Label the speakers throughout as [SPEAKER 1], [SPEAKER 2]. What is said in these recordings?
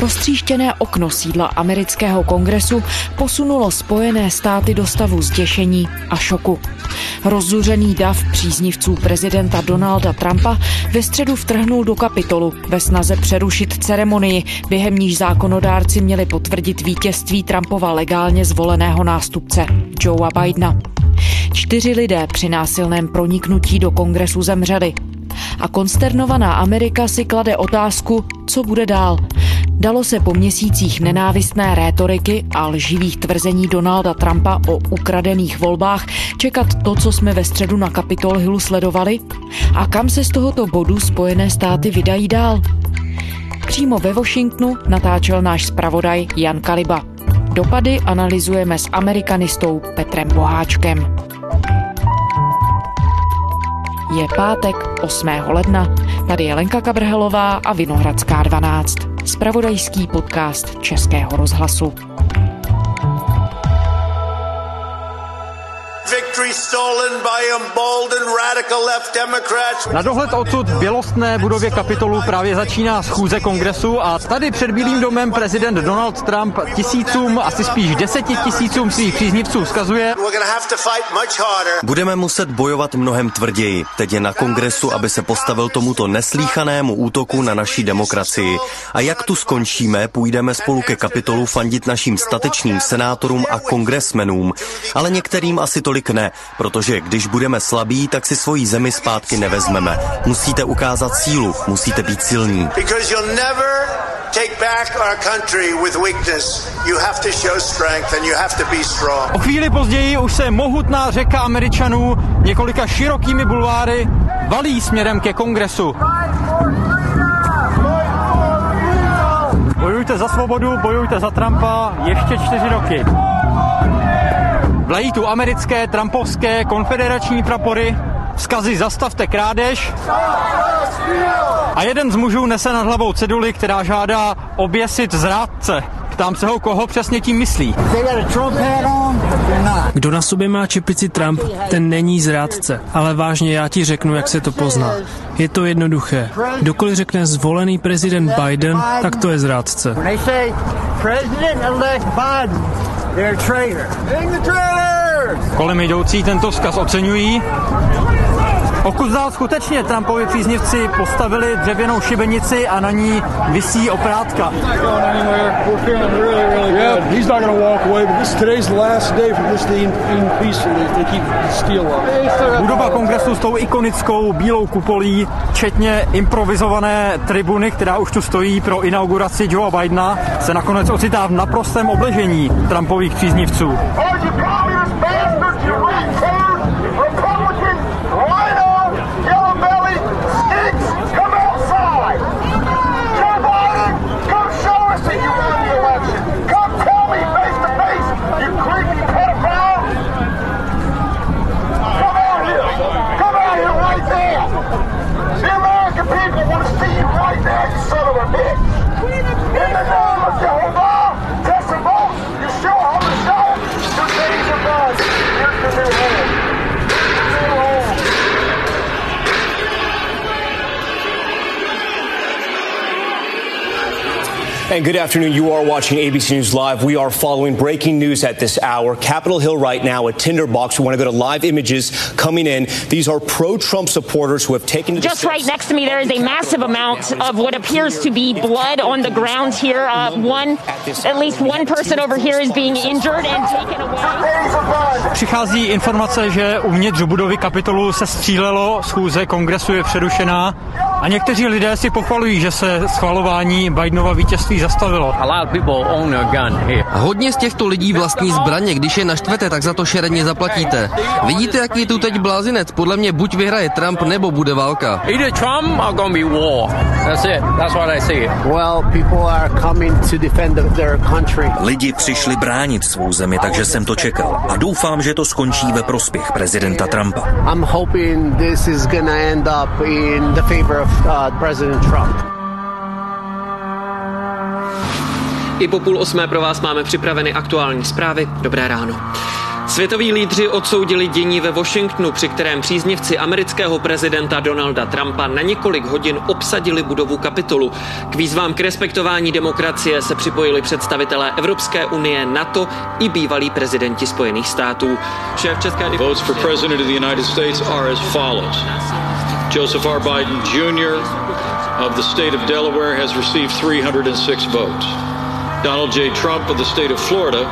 [SPEAKER 1] Roztříštěné okno sídla amerického kongresu posunulo Spojené státy do stavu zděšení a šoku. Rozzuřený dav příznivců prezidenta Donalda Trumpa ve středu vtrhnul do kapitolu ve snaze přerušit ceremonii, během níž zákonodárci měli potvrdit vítězství Trumpova legálně zvoleného nástupce Joea Bidena. Čtyři lidé při násilném proniknutí do kongresu zemřeli. A konsternovaná Amerika si klade otázku, co bude dál. Dalo se po měsících nenávistné rétoriky a lživých tvrzení Donalda Trumpa o ukradených volbách čekat to, co jsme ve středu na Capitol Hillu sledovali? A kam se z tohoto bodu Spojené státy vydají dál? Přímo ve Washingtonu natáčel náš zpravodaj Jan Kaliba. Dopady analyzujeme s amerikanistou Petrem Boháčkem. Je pátek 8. ledna. Tady je Lenka Kabrhelová a Vinohradská 12. Spravodajský podcast Českého rozhlasu.
[SPEAKER 2] Na dohled odsud v bělostné budově kapitolu právě začíná schůze kongresu a tady před Bílým domem prezident Donald Trump tisícům, asi spíš deseti tisícům svých příznivců vzkazuje.
[SPEAKER 3] Budeme muset bojovat mnohem tvrději. Teď je na kongresu, aby se postavil tomuto neslíchanému útoku na naší demokracii. A jak tu skončíme, půjdeme spolu ke kapitolu fandit našim statečným senátorům a kongresmenům. Ale některým asi tolik ne, protože když budeme slabí, tak si svoji zemi zpátky nevezmeme. Musíte ukázat sílu, musíte být silní.
[SPEAKER 2] O chvíli později už se mohutná řeka Američanů několika širokými bulváry valí směrem ke kongresu. Bojujte za svobodu, bojujte za Trumpa ještě čtyři roky. Vlají tu americké, trumpovské, konfederační prapory, vzkazy zastavte krádež a jeden z mužů nese nad hlavou ceduli, která žádá oběsit zrádce. Ptám se ho, koho přesně tím myslí.
[SPEAKER 4] Kdo na sobě má čepici Trump, ten není zrádce. Ale vážně já ti řeknu, jak se to pozná. Je to jednoduché. Kdokoliv řekne zvolený prezident Biden, tak to je zrádce.
[SPEAKER 2] Kolem jdoucí tento vzkaz oceňují. Pokud dál skutečně Trumpovi příznivci postavili dřevěnou šibenici a na ní visí oprátka. Budova kongresu s tou ikonickou bílou kupolí, včetně improvizované tribuny, která už tu stojí pro inauguraci Joea Bidena, se nakonec ocitá v naprostém obležení Trumpových příznivců.
[SPEAKER 5] And good afternoon. You are watching ABC News Live. We are following breaking news at this hour. Capitol Hill right now, a tinderbox. We want to go to live images coming in. These are pro-Trump supporters who have taken to
[SPEAKER 6] Just right next to me, there is a massive amount of what appears to be blood on the ground here. Uh, one, at least one person over here is being injured and taken away.
[SPEAKER 2] Přichází informace, že uvnitř budovy kapitolu se střílelo, schůze kongresu je přerušená a někteří lidé si pochvalují, že se schvalování Bidenova vítězství zastavilo.
[SPEAKER 7] Hodně z těchto lidí vlastní zbraně, když je naštvete, tak za to šeredně zaplatíte. Vidíte, jaký je tu teď blázinec? Podle mě buď vyhraje Trump, nebo bude válka.
[SPEAKER 8] Either Trump or gonna be war. That's it. That's what I see.
[SPEAKER 9] Well, people are coming to defend their country.
[SPEAKER 3] Lidi přišli bránit svou zemi, takže jsem to čekal. A doufám, že to skončí ve prospěch prezidenta Trumpa.
[SPEAKER 9] I'm hoping this is gonna end up in the favor of uh, President Trump.
[SPEAKER 10] I po půl osmé pro vás máme připraveny aktuální zprávy. Dobré ráno. Světoví lídři odsoudili dění ve Washingtonu, při kterém příznivci amerického prezidenta Donalda Trumpa na několik hodin obsadili budovu kapitolu. K výzvám k respektování demokracie se připojili představitelé Evropské unie, NATO i bývalí prezidenti Spojených států. Šéf České
[SPEAKER 11] Votes for President of the United States are as follows. Joseph R. Biden Jr. of the state of Delaware has received 306 votes. Donald J. Trump of the state of Florida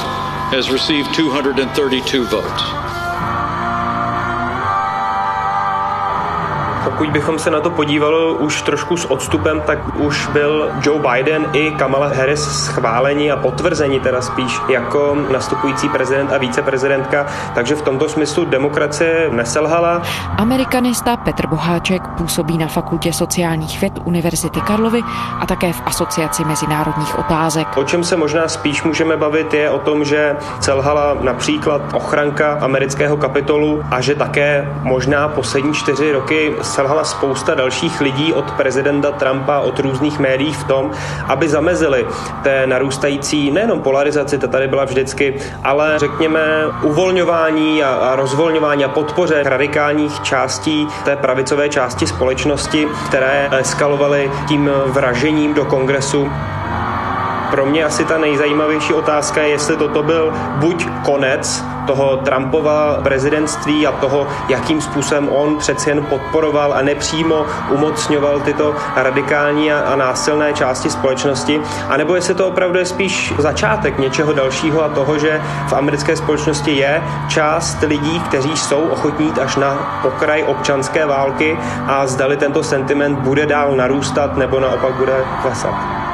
[SPEAKER 11] has received 232 votes.
[SPEAKER 12] Pokud bychom se na to podívali už trošku s odstupem, tak už byl Joe Biden i Kamala Harris schválení a potvrzení teda spíš jako nastupující prezident a víceprezidentka, takže v tomto smyslu demokracie neselhala.
[SPEAKER 13] Amerikanista Petr Boháček působí na Fakultě sociálních věd Univerzity Karlovy a také v Asociaci mezinárodních otázek.
[SPEAKER 12] O čem se možná spíš můžeme bavit je o tom, že selhala například ochranka amerického kapitolu a že také možná poslední čtyři roky selhala spousta dalších lidí od prezidenta Trumpa, od různých médií v tom, aby zamezili té narůstající nejenom polarizaci, ta tady byla vždycky, ale řekněme uvolňování a, a rozvolňování a podpoře radikálních částí té pravicové části společnosti, které eskalovaly tím vražením do kongresu pro mě asi ta nejzajímavější otázka je, jestli toto byl buď konec toho Trumpova prezidentství a toho, jakým způsobem on přeci jen podporoval a nepřímo umocňoval tyto radikální a, násilné části společnosti, anebo jestli to opravdu je spíš začátek něčeho dalšího a toho, že v americké společnosti je část lidí, kteří jsou ochotní až na pokraj občanské války a zdali tento sentiment bude dál narůstat nebo naopak bude klesat.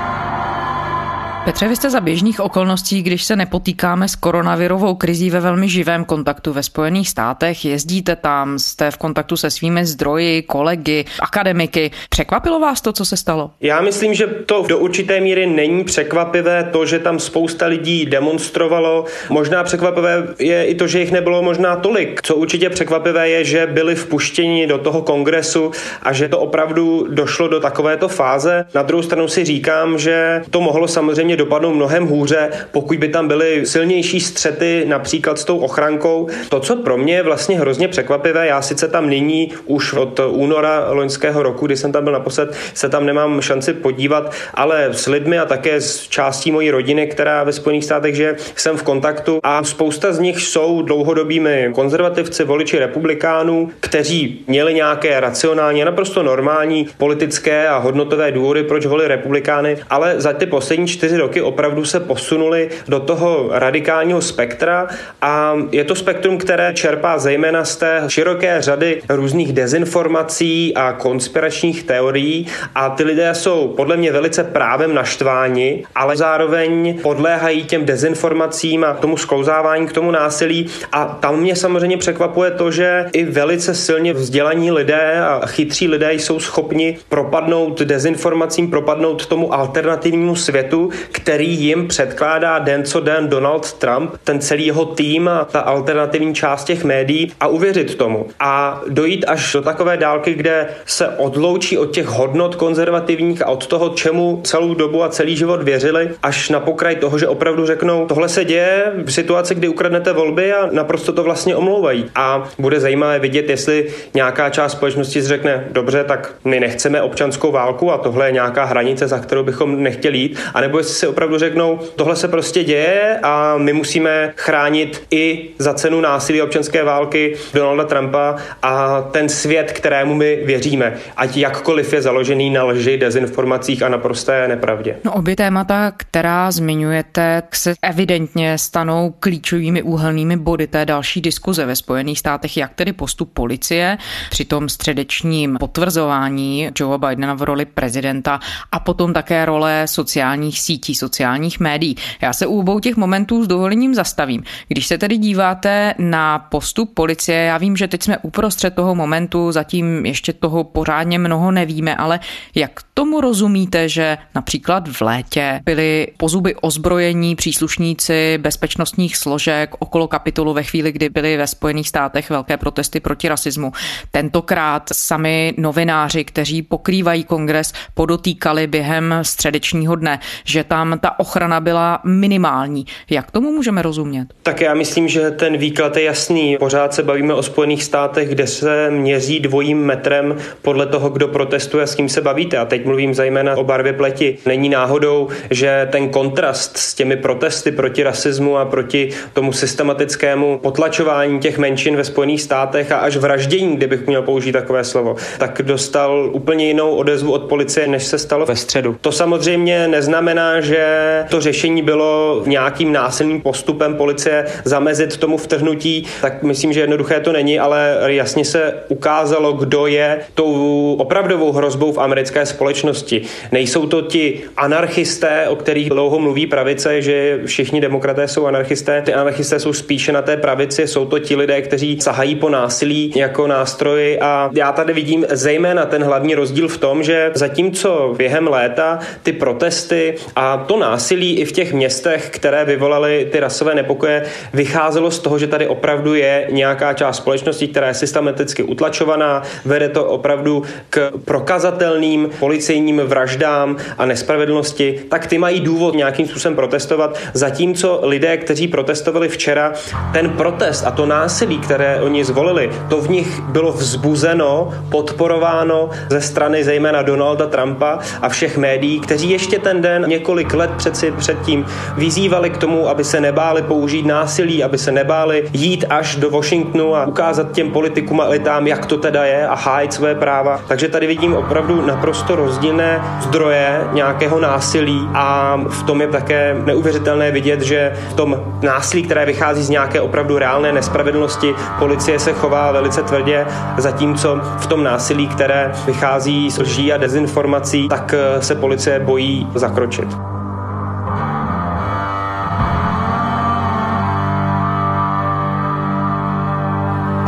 [SPEAKER 13] Petře, vy jste za běžných okolností, když se nepotýkáme s koronavirovou krizí ve velmi živém kontaktu ve Spojených státech, jezdíte tam, jste v kontaktu se svými zdroji, kolegy, akademiky. Překvapilo vás to, co se stalo?
[SPEAKER 12] Já myslím, že to do určité míry není překvapivé, to, že tam spousta lidí demonstrovalo. Možná překvapivé je i to, že jich nebylo možná tolik. Co určitě překvapivé je, že byli vpuštěni do toho kongresu a že to opravdu došlo do takovéto fáze. Na druhou stranu si říkám, že to mohlo samozřejmě samozřejmě dopadnou mnohem hůře, pokud by tam byly silnější střety například s tou ochrankou. To, co pro mě je vlastně hrozně překvapivé, já sice tam nyní už od února loňského roku, kdy jsem tam byl naposled, se tam nemám šanci podívat, ale s lidmi a také s částí mojí rodiny, která ve Spojených státech žije, jsem v kontaktu a spousta z nich jsou dlouhodobými konzervativci, voliči republikánů, kteří měli nějaké racionální, naprosto normální politické a hodnotové důvody, proč volili republikány, ale za ty poslední čtyři roky opravdu se posunuli do toho radikálního spektra a je to spektrum, které čerpá zejména z té široké řady různých dezinformací a konspiračních teorií a ty lidé jsou podle mě velice právem naštváni, ale zároveň podléhají těm dezinformacím a tomu sklouzávání k tomu násilí. A tam mě samozřejmě překvapuje to, že i velice silně vzdělaní lidé a chytří lidé jsou schopni propadnout dezinformacím, propadnout tomu alternativnímu světu, který jim předkládá den co den Donald Trump, ten celý jeho tým a ta alternativní část těch médií a uvěřit tomu. A dojít až do takové dálky, kde se odloučí od těch hodnot konzervativních a od toho, čemu celou dobu a celý život věřili, až na pokraj toho, že opravdu řeknou, tohle se děje v situaci, kdy ukradnete volby a naprosto to vlastně omlouvají. A bude zajímavé vidět, jestli nějaká část společnosti řekne, dobře, tak my nechceme občanskou válku a tohle je nějaká hranice, za kterou bychom nechtěli jít, anebo jestli si opravdu řeknou, tohle se prostě děje a my musíme chránit i za cenu násilí občanské války Donalda Trumpa a ten svět, kterému my věříme, ať jakkoliv je založený na lži, dezinformacích a naprosté nepravdě.
[SPEAKER 13] No obě témata, která zmiňujete, se evidentně stanou klíčovými úhelnými body té další diskuze ve Spojených státech, jak tedy postup policie při tom středečním potvrzování Joea Bidena v roli prezidenta a potom také role sociálních sítí, sociálních médií. Já se u obou těch momentů s dovolením zastavím. Když se tedy díváte na postup policie, já vím, že teď jsme uprostřed toho momentu, zatím ještě toho pořádně mnoho nevíme, ale jak tomu rozumíte, že například v létě byli pozuby ozbrojení příslušníci bezpečnostních složek okolo kapitolu ve chvíli, kdy byly ve Spojených státech velké protesty proti rasismu. Tentokrát sami novináři, kteří pokrývají kongres, podotýkali během středečního dne, že ta tam ta ochrana byla minimální. Jak tomu můžeme rozumět?
[SPEAKER 12] Tak já myslím, že ten výklad je jasný. Pořád se bavíme o Spojených státech, kde se měří dvojím metrem podle toho, kdo protestuje, s kým se bavíte. A teď mluvím zejména o barvě pleti. Není náhodou, že ten kontrast s těmi protesty proti rasismu a proti tomu systematickému potlačování těch menšin ve Spojených státech a až vraždění, kdybych měl použít takové slovo, tak dostal úplně jinou odezvu od policie, než se stalo ve středu. To samozřejmě neznamená, že to řešení bylo nějakým násilným postupem policie zamezit tomu vtrhnutí, tak myslím, že jednoduché to není, ale jasně se ukázalo, kdo je tou opravdovou hrozbou v americké společnosti. Nejsou to ti anarchisté, o kterých dlouho mluví pravice, že všichni demokraté jsou anarchisté. Ty anarchisté jsou spíše na té pravici, jsou to ti lidé, kteří sahají po násilí jako nástroj a já tady vidím zejména ten hlavní rozdíl v tom, že zatímco během léta ty protesty a to násilí i v těch městech, které vyvolaly ty rasové nepokoje, vycházelo z toho, že tady opravdu je nějaká část společnosti, která je systematicky utlačovaná, vede to opravdu k prokazatelným policejním vraždám a nespravedlnosti, tak ty mají důvod nějakým způsobem protestovat, zatímco lidé, kteří protestovali včera, ten protest a to násilí, které oni zvolili, to v nich bylo vzbuzeno, podporováno ze strany zejména Donalda Trumpa a všech médií, kteří ještě ten den několik let přeci předtím vyzývali k tomu, aby se nebáli použít násilí, aby se nebáli jít až do Washingtonu a ukázat těm politikům a elitám, jak to teda je a hájit své práva. Takže tady vidím opravdu naprosto rozdílné zdroje nějakého násilí a v tom je také neuvěřitelné vidět, že v tom násilí, které vychází z nějaké opravdu reálné nespravedlnosti, policie se chová velice tvrdě, zatímco v tom násilí, které vychází z lží a dezinformací, tak se policie bojí zakročit.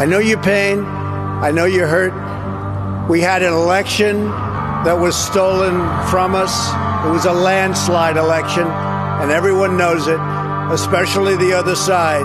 [SPEAKER 14] I know your pain. I know you're hurt. We had an election that was stolen from us. It was a landslide election, and everyone knows it, especially the other side.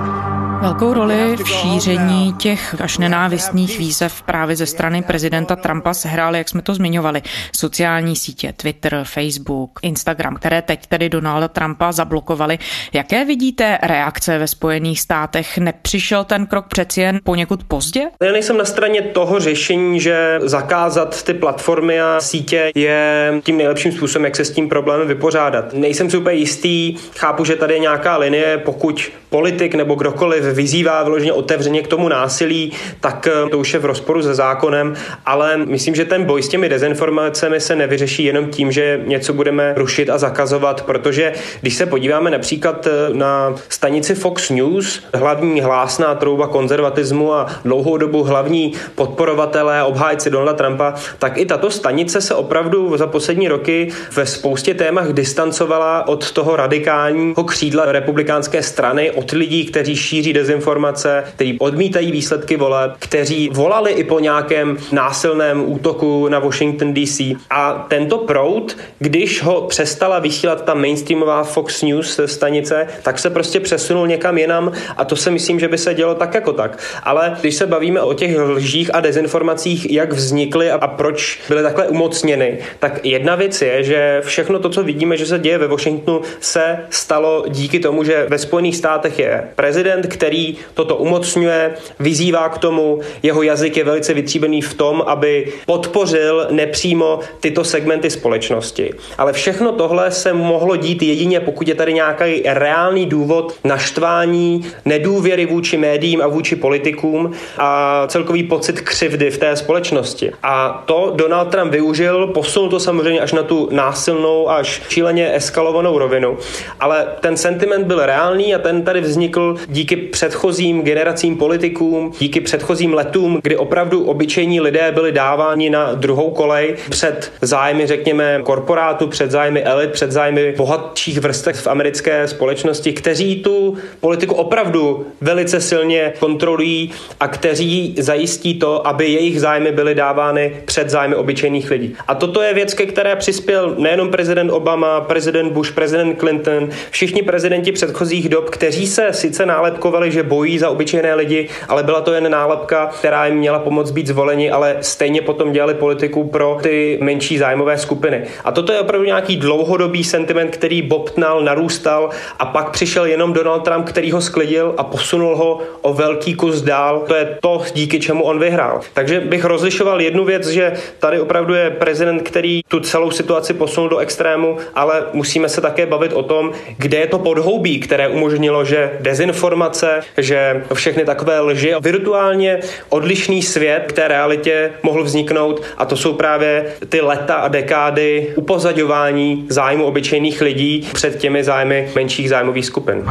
[SPEAKER 13] Velkou roli v šíření těch až nenávistných výzev právě ze strany prezidenta Trumpa sehrály, jak jsme to zmiňovali, sociální sítě, Twitter, Facebook, Instagram, které teď tedy Donalda Trumpa zablokovali. Jaké vidíte reakce ve Spojených státech? Nepřišel ten krok přeci jen poněkud pozdě?
[SPEAKER 12] Já nejsem na straně toho řešení, že zakázat ty platformy a sítě je tím nejlepším způsobem, jak se s tím problémem vypořádat. Nejsem si úplně jistý, chápu, že tady je nějaká linie, pokud politik nebo kdokoliv vyzývá vyloženě otevřeně k tomu násilí, tak eh, to už je v rozporu se zákonem, ale myslím, že ten boj s těmi dezinformacemi se nevyřeší jenom tím, že něco budeme rušit a zakazovat, protože když se podíváme například eh, na stanici Fox News, hlavní hlásná trouba konzervatismu a dlouhou dobu hlavní podporovatelé, obhájci Donalda Trumpa, tak i tato stanice se opravdu za poslední roky ve spoustě témach distancovala od toho radikálního křídla republikánské strany, od lidí, kteří šíří dezinformace, kteří odmítají výsledky voleb, kteří volali i po nějakém násilném útoku na Washington DC. A tento proud, když ho přestala vysílat ta mainstreamová Fox News stanice, tak se prostě přesunul někam jinam a to se myslím, že by se dělo tak jako tak. Ale když se bavíme o těch lžích a dezinformacích, jak vznikly a proč byly takhle umocněny, tak jedna věc je, že všechno to, co vidíme, že se děje ve Washingtonu, se stalo díky tomu, že ve Spojených státech je prezident, který toto umocňuje, vyzývá k tomu, jeho jazyk je velice vytříbený v tom, aby podpořil nepřímo tyto segmenty společnosti. Ale všechno tohle se mohlo dít jedině, pokud je tady nějaký reálný důvod naštvání, nedůvěry vůči médiím a vůči politikům a celkový pocit křivdy v té společnosti. A to Donald Trump využil, posunul to samozřejmě až na tu násilnou, až šíleně eskalovanou rovinu. Ale ten sentiment byl reálný a ten tady vznikl díky předchozím generacím politikům, díky předchozím letům, kdy opravdu obyčejní lidé byli dáváni na druhou kolej před zájmy, řekněme, korporátu, před zájmy elit, před zájmy bohatších vrstev v americké společnosti, kteří tu politiku opravdu velice silně kontrolují a kteří zajistí to, aby jejich zájmy byly dávány před zájmy obyčejných lidí. A toto je věc, ke které přispěl nejenom prezident Obama, prezident Bush, prezident Clinton, všichni prezidenti předchozích dob, kteří se sice nálepkovali ukazovali, že bojí za obyčejné lidi, ale byla to jen nálepka, která jim měla pomoct být zvoleni, ale stejně potom dělali politiku pro ty menší zájmové skupiny. A toto je opravdu nějaký dlouhodobý sentiment, který bobtnal, narůstal a pak přišel jenom Donald Trump, který ho sklidil a posunul ho o velký kus dál. To je to, díky čemu on vyhrál. Takže bych rozlišoval jednu věc, že tady opravdu je prezident, který tu celou situaci posunul do extrému, ale musíme se také bavit o tom, kde je to podhoubí, které umožnilo, že dezinformace, že všechny takové lži, virtuálně odlišný svět k té realitě mohl vzniknout a to jsou právě ty leta a dekády upozaďování zájmu obyčejných lidí před těmi zájmy menších zájmových skupin.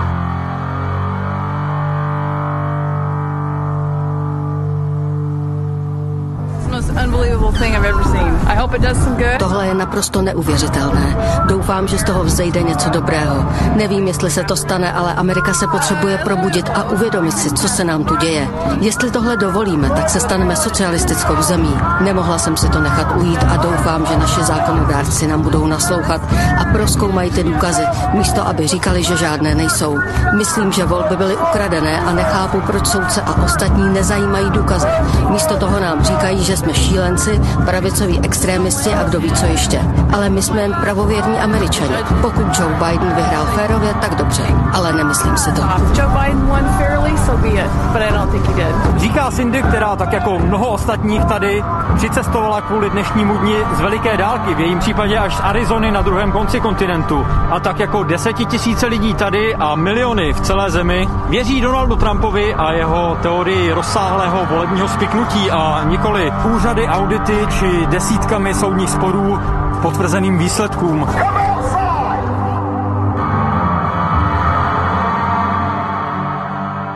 [SPEAKER 15] Tohle je naprosto neuvěřitelné. Doufám, že z toho vzejde něco dobrého. Nevím, jestli se to stane, ale Amerika se potřebuje probudit a uvědomit si, co se nám tu děje. Jestli tohle dovolíme, tak se staneme socialistickou zemí. Nemohla jsem si to nechat ujít a doufám, že naše zákonodárci nám budou naslouchat a proskoumají ty důkazy, místo aby říkali, že žádné nejsou. Myslím, že volby byly ukradené a nechápu, proč soudce a ostatní nezajímají důkazy. Místo toho nám říkají, že jsme šílenci, pravicoví extrémisti a kdo ví co ještě. Ale my jsme jen pravověrní američani. Pokud Joe Biden vyhrál férově, tak dobře, ale nemyslím si to.
[SPEAKER 2] Říká Cindy, která tak jako mnoho ostatních tady přicestovala kvůli dnešnímu dni z veliké dálky, v jejím případě až z Arizony na druhém konci kontinentu. A tak jako desetitisíce lidí tady a miliony v celé zemi věří Donaldu Trumpovi a jeho teorii rozsáhlého volebního spiknutí a nikoli úřady, audity či desítkami soudních sporů potvrzeným výsledkům.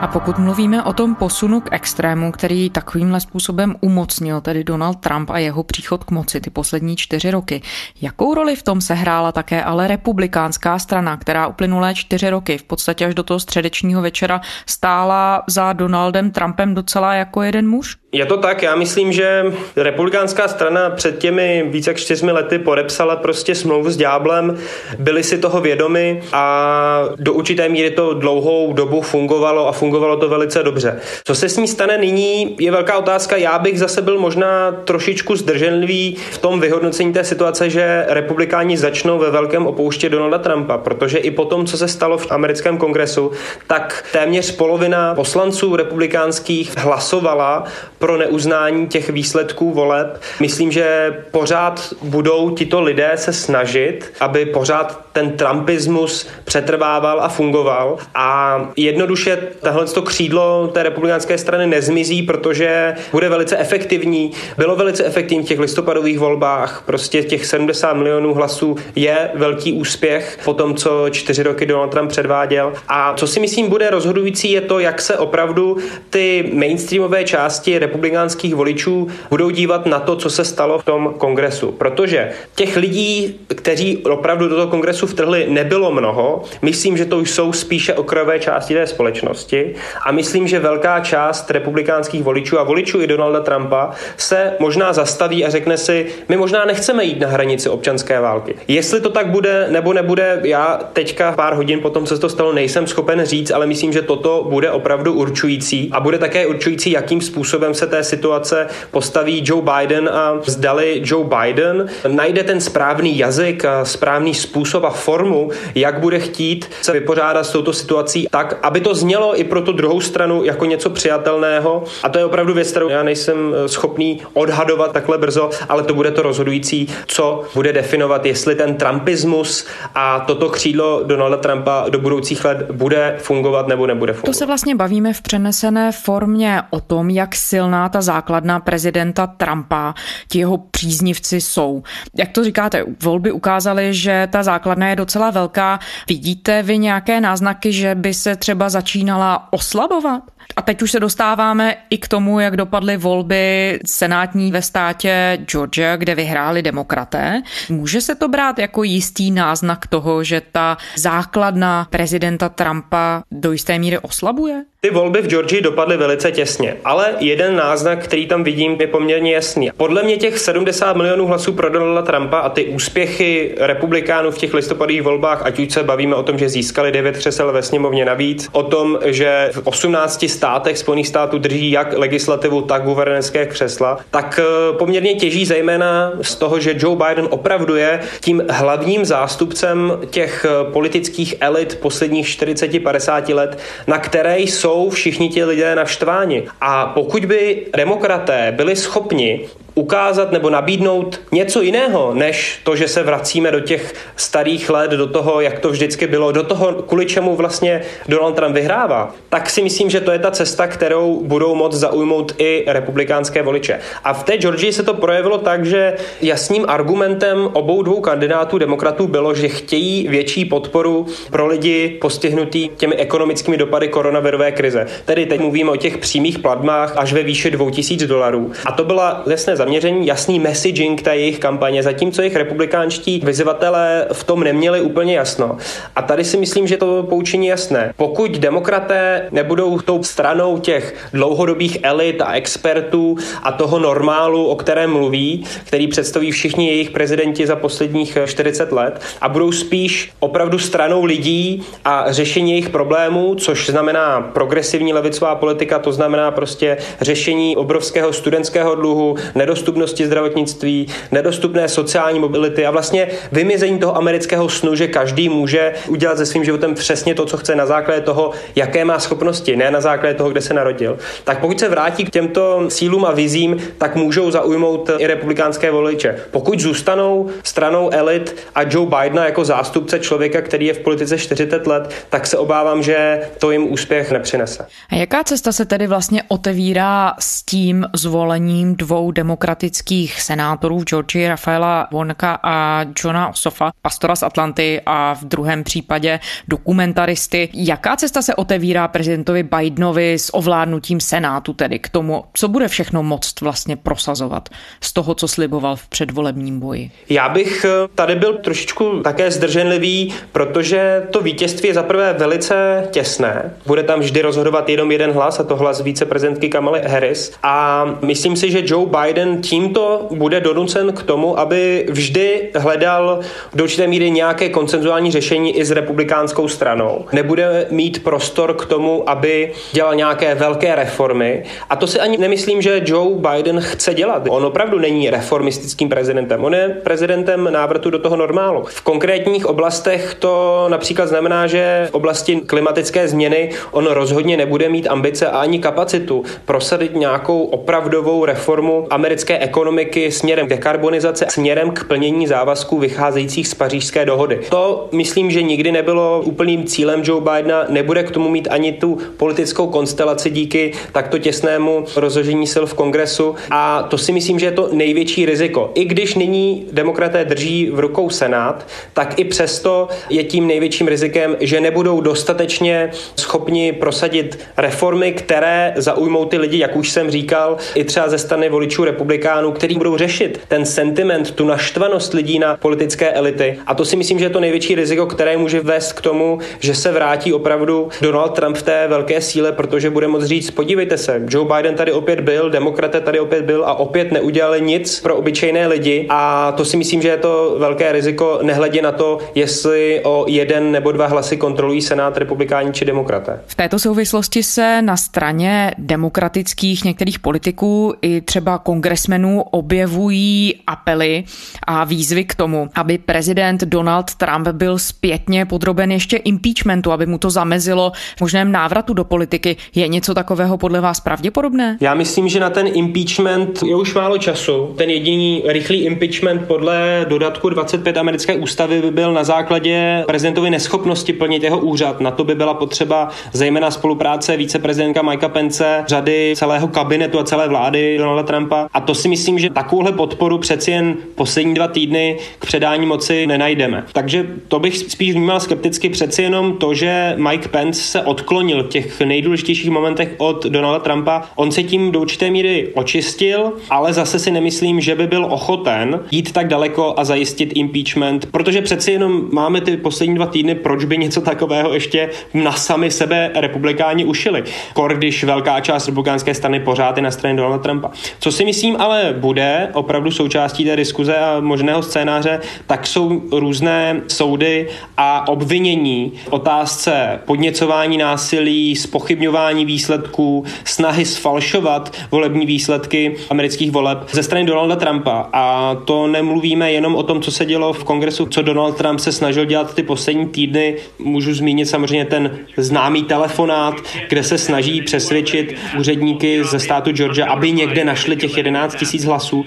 [SPEAKER 13] A pokud mluvíme o tom posunu k extrému, který takovýmhle způsobem umocnil tedy Donald Trump a jeho příchod k moci ty poslední čtyři roky, jakou roli v tom sehrála také ale republikánská strana, která uplynulé čtyři roky v podstatě až do toho středečního večera stála za Donaldem Trumpem docela jako jeden muž?
[SPEAKER 12] Je to tak, já myslím, že republikánská strana před těmi více jak čtyřmi lety podepsala prostě smlouvu s ďáblem, byli si toho vědomi a do určité míry to dlouhou dobu fungovalo a fungovalo to velice dobře. Co se s ní stane nyní, je velká otázka. Já bych zase byl možná trošičku zdrženlivý v tom vyhodnocení té situace, že republikáni začnou ve velkém opouštět Donalda Trumpa, protože i po tom, co se stalo v americkém kongresu, tak téměř polovina poslanců republikánských hlasovala pro neuznání těch výsledků voleb. Myslím, že pořád budou tito lidé se snažit, aby pořád ten trumpismus přetrvával a fungoval a jednoduše tahle to křídlo té republikánské strany nezmizí, protože bude velice efektivní. Bylo velice efektivní v těch listopadových volbách, prostě těch 70 milionů hlasů je velký úspěch po tom, co čtyři roky Donald Trump předváděl. A co si myslím bude rozhodující, je to, jak se opravdu ty mainstreamové části republikánských voličů budou dívat na to, co se stalo v tom kongresu. Protože těch lidí, kteří opravdu do toho kongresu vtrhli, nebylo mnoho. Myslím, že to jsou spíše okrajové části té společnosti a myslím, že velká část republikánských voličů a voličů i Donalda Trumpa se možná zastaví a řekne si, my možná nechceme jít na hranici občanské války. Jestli to tak bude nebo nebude, já teďka pár hodin potom, co se to stalo, nejsem schopen říct, ale myslím, že toto bude opravdu určující a bude také určující, jakým způsobem se té situace postaví Joe Biden a zdali Joe Biden najde ten správný jazyk a správný způsob a formu, jak bude chtít se vypořádat s touto situací tak, aby to znělo i pro tu druhou stranu jako něco přijatelného. A to je opravdu věc, kterou já nejsem eh, schopný odhadovat takhle brzo, ale to bude to rozhodující, co bude definovat, jestli ten Trumpismus a toto křídlo Donalda Trumpa do budoucích let bude fungovat nebo nebude fungovat.
[SPEAKER 13] To se vlastně bavíme v přenesené formě o tom, jak silná ta základna prezidenta Trumpa, ti jeho příznivci jsou. Jak to říkáte, volby ukázaly, že ta základna je docela velká. Vidíte vy nějaké náznaky, že by se třeba začínala oslabovat? A teď už se dostáváme i k tomu, jak dopadly volby senátní ve státě Georgia, kde vyhráli demokraté. Může se to brát jako jistý náznak toho, že ta základna prezidenta Trumpa do jisté míry oslabuje?
[SPEAKER 12] Ty volby v Georgii dopadly velice těsně, ale jeden náznak, který tam vidím, je poměrně jasný. Podle mě těch 70 milionů hlasů pro Donalda Trumpa a ty úspěchy republikánů v těch listopadových volbách, ať už se bavíme o tom, že získali 9 křesel ve sněmovně navíc, o tom, že v 18 státech Spojených států drží jak legislativu, tak guvernérské křesla, tak eh, poměrně těží zejména z toho, že Joe Biden opravdu je tím hlavním zástupcem těch eh, politických elit posledních 40-50 let, na které jsou jsou všichni ti lidé naštváni. A pokud by demokraté byli schopni ukázat nebo nabídnout něco jiného, než to, že se vracíme do těch starých let, do toho, jak to vždycky bylo, do toho, kvůli čemu vlastně Donald Trump vyhrává, tak si myslím, že to je ta cesta, kterou budou moct zaujmout i republikánské voliče. A v té Georgii se to projevilo tak, že jasným argumentem obou dvou kandidátů demokratů bylo, že chtějí větší podporu pro lidi postihnutý těmi ekonomickými dopady koronavirové krize. Tedy teď mluvíme o těch přímých platbách až ve výši 2000 dolarů. A to byla jasné zaměření, jasný messaging té jejich kampaně, zatímco jejich republikánští vyzývatelé v tom neměli úplně jasno. A tady si myslím, že to poučení jasné. Pokud demokraté nebudou tou stranou těch dlouhodobých elit a expertů a toho normálu, o kterém mluví, který představí všichni jejich prezidenti za posledních 40 let, a budou spíš opravdu stranou lidí a řešení jejich problémů, což znamená progresivní levicová politika, to znamená prostě řešení obrovského studentského dluhu, nedostatku nedostupnosti zdravotnictví, nedostupné sociální mobility a vlastně vymizení toho amerického snu, že každý může udělat se svým životem přesně to, co chce na základě toho, jaké má schopnosti, ne na základě toho, kde se narodil. Tak pokud se vrátí k těmto cílům a vizím, tak můžou zaujmout i republikánské voliče. Pokud zůstanou stranou elit a Joe Bidena jako zástupce člověka, který je v politice 40 let, tak se obávám, že to jim úspěch nepřinese.
[SPEAKER 13] A jaká cesta se tedy vlastně otevírá s tím zvolením dvou demokratů? Demokratických senátorů v Georgii Rafaela Vonka a Johna Osofa, pastora z Atlanty a v druhém případě dokumentaristy. Jaká cesta se otevírá prezidentovi Bidenovi s ovládnutím senátu tedy k tomu, co bude všechno moct vlastně prosazovat z toho, co sliboval v předvolebním boji?
[SPEAKER 12] Já bych eh, tady byl trošičku také zdrženlivý, protože to vítězství je zaprvé velice těsné. Bude tam vždy rozhodovat jenom jeden hlas, a to hlas viceprezidentky Kamaly Harris. A myslím si, že Joe Biden tímto bude donucen k tomu, aby vždy hledal do určité míry nějaké koncenzuální řešení i s republikánskou stranou. Nebude mít prostor k tomu, aby dělal nějaké velké reformy. A to si ani nemyslím, že Joe Biden chce dělat. On opravdu není reformistickým prezidentem. On je prezidentem návratu do toho normálu. V konkrétních oblastech to například znamená, že v oblasti klimatické změny on rozhodně nebude mít ambice a ani kapacitu prosadit nějakou opravdovou reformu americké americké ekonomiky směrem k dekarbonizaci, směrem k plnění závazků vycházejících z pařížské dohody. To myslím, že nikdy nebylo úplným cílem Joe Bidena, nebude k tomu mít ani tu politickou konstelaci díky takto těsnému rozložení sil v kongresu a to si myslím, že je to největší riziko. I když nyní demokraté drží v rukou Senát, tak i přesto je tím největším rizikem, že nebudou dostatečně schopni prosadit reformy, které zaujmou ty lidi, jak už jsem říkal, i třeba ze strany voličů republiky republikánů, který budou řešit ten sentiment, tu naštvanost lidí na politické elity. A to si myslím, že je to největší riziko, které může vést k tomu, že se vrátí opravdu Donald Trump v té velké síle, protože bude moct říct, podívejte se, Joe Biden tady opět byl, demokraté tady opět byl a opět neudělali nic pro obyčejné lidi. A to si myslím, že je to velké riziko, nehledě na to, jestli o jeden nebo dva hlasy kontrolují Senát republikáni či demokraté.
[SPEAKER 13] V této souvislosti se na straně demokratických některých politiků i třeba kongres kongresmenů objevují apely a výzvy k tomu, aby prezident Donald Trump byl zpětně podroben ještě impeachmentu, aby mu to zamezilo možném návratu do politiky. Je něco takového podle vás pravděpodobné?
[SPEAKER 12] Já myslím, že na ten impeachment je už málo času. Ten jediný rychlý impeachment podle dodatku 25 americké ústavy by byl na základě prezidentovy neschopnosti plnit jeho úřad. Na to by byla potřeba zejména spolupráce viceprezidentka Mikea Pence, řady celého kabinetu a celé vlády Donalda Trumpa. A to si myslím, že takovouhle podporu přeci jen poslední dva týdny k předání moci nenajdeme. Takže to bych spíš vnímal skepticky přeci jenom to, že Mike Pence se odklonil v těch nejdůležitějších momentech od Donalda Trumpa. On se tím do určité míry očistil, ale zase si nemyslím, že by byl ochoten jít tak daleko a zajistit impeachment, protože přeci jenom máme ty poslední dva týdny, proč by něco takového ještě na sami sebe republikáni ušili. Kor, když velká část republikánské strany pořád je na straně Donalda Trumpa. Co si myslím ale bude opravdu součástí té diskuze a možného scénáře, tak jsou různé soudy a obvinění otázce podněcování násilí, spochybňování výsledků, snahy sfalšovat volební výsledky amerických voleb ze strany Donalda Trumpa. A to nemluvíme jenom o tom, co se dělo v kongresu, co Donald Trump se snažil dělat ty poslední týdny. Můžu zmínit samozřejmě ten známý telefonát, kde se snaží přesvědčit úředníky ze státu Georgia, aby někde našli těch 11 tisíc hlasů.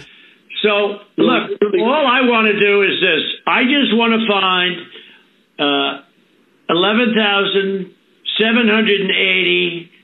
[SPEAKER 16] So, look, all I want to do is this. I just want to find uh, 11,780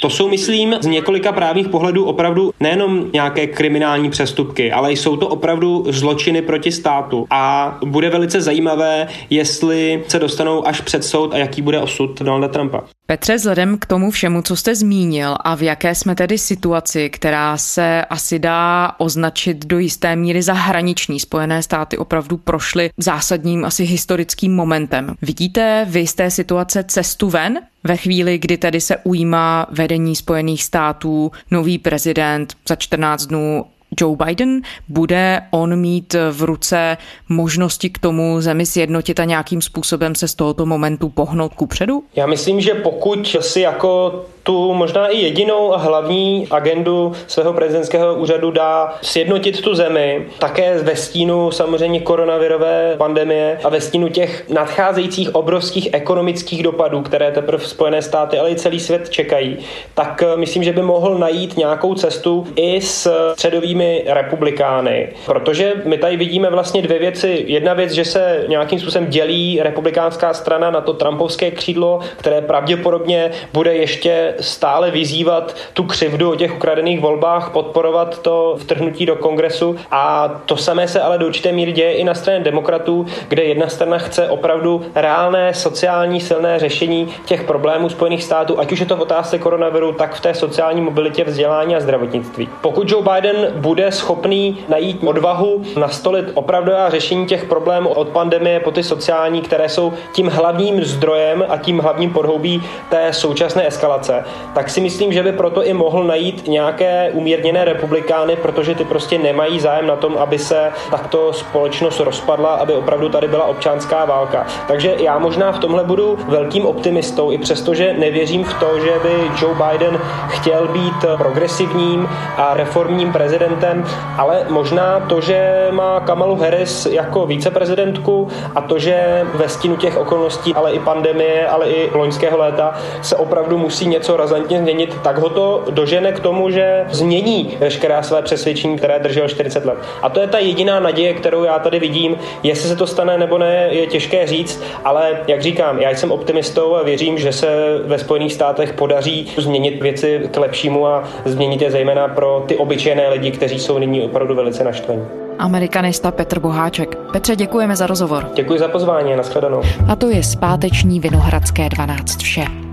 [SPEAKER 12] to jsou, myslím, z několika právních pohledů opravdu nejenom nějaké kriminální přestupky, ale jsou to opravdu zločiny proti státu. A bude velice zajímavé, jestli se dostanou až před soud a jaký bude osud Donalda Trumpa.
[SPEAKER 13] Petře, vzhledem k tomu všemu, co jste zmínil a v jaké jsme tedy situaci, která se asi dá označit do jisté míry za hraniční, Spojené státy opravdu prošly zásadním, asi historickým momentem. Vidíte vy z té situace cestu ven? Ve chvíli, kdy tedy se ujímá vedení Spojených států nový prezident za 14 dnů Joe Biden, bude on mít v ruce možnosti k tomu zemi sjednotit a nějakým způsobem se z tohoto momentu pohnout ku předu?
[SPEAKER 12] Já myslím, že pokud si jako tu možná i jedinou a hlavní agendu svého prezidentského úřadu dá sjednotit tu zemi, také ve stínu samozřejmě koronavirové pandemie a ve stínu těch nadcházejících obrovských ekonomických dopadů, které teprve Spojené státy, ale i celý svět čekají, tak eh, myslím, že by mohl najít nějakou cestu i s středovými republikány. Protože my tady vidíme vlastně dvě věci. Jedna věc, že se nějakým způsobem dělí republikánská strana na to trumpovské křídlo, které pravděpodobně bude ještě stále vyzývat tu křivdu o těch ukradených volbách, podporovat to vtrhnutí do kongresu a to samé se ale do určité míry děje i na straně demokratů, kde jedna strana chce opravdu reálné sociální silné řešení těch problémů Spojených států, ať už je to v otázce koronaviru, tak v té sociální mobilitě, vzdělání a zdravotnictví. Pokud Joe Biden bude schopný najít odvahu nastolit opravdová řešení těch problémů od pandemie po ty sociální, které jsou tím hlavním zdrojem a tím hlavním podhoubí té současné eskalace, tak si myslím, že by proto i mohl najít nějaké umírněné republikány, protože ty prostě nemají zájem na tom, aby se takto společnost rozpadla, aby opravdu tady byla občanská válka. Takže já možná v tomhle budu velkým optimistou, i přesto, že nevěřím v to, že by Joe Biden chtěl být progresivním a reformním prezidentem, ale možná to, že má Kamalu Harris jako víceprezidentku a to, že ve stínu těch okolností, ale i pandemie, ale i loňského léta se opravdu musí něco razantně změnit, tak ho to dožene k tomu, že změní veškerá své přesvědčení, které držel 40 let. A to je ta jediná naděje, kterou já tady vidím. Jestli se to stane nebo ne, je těžké říct, ale jak říkám, já jsem optimistou a věřím, že se ve Spojených státech podaří změnit věci k lepšímu a změnit je zejména pro ty obyčejné lidi, kteří jsou nyní opravdu velice naštvaní.
[SPEAKER 13] Amerikanista Petr Boháček. Petře, děkujeme za rozhovor.
[SPEAKER 12] Děkuji za pozvání nashledanou.
[SPEAKER 13] A to je zpáteční Vinohradské 12 vše.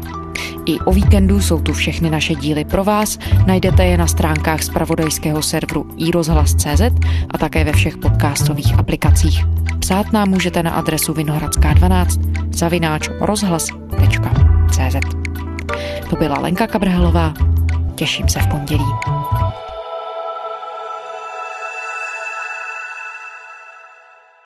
[SPEAKER 13] I o víkendu jsou tu všechny naše díly pro vás. Najdete je na stránkách zpravodajského serveru iRozhlas.cz a také ve všech podcastových aplikacích. Psát nám můžete na adresu vinohradská12 zavináč rozhlas.cz To byla Lenka Kabrhelová. Těším se v pondělí.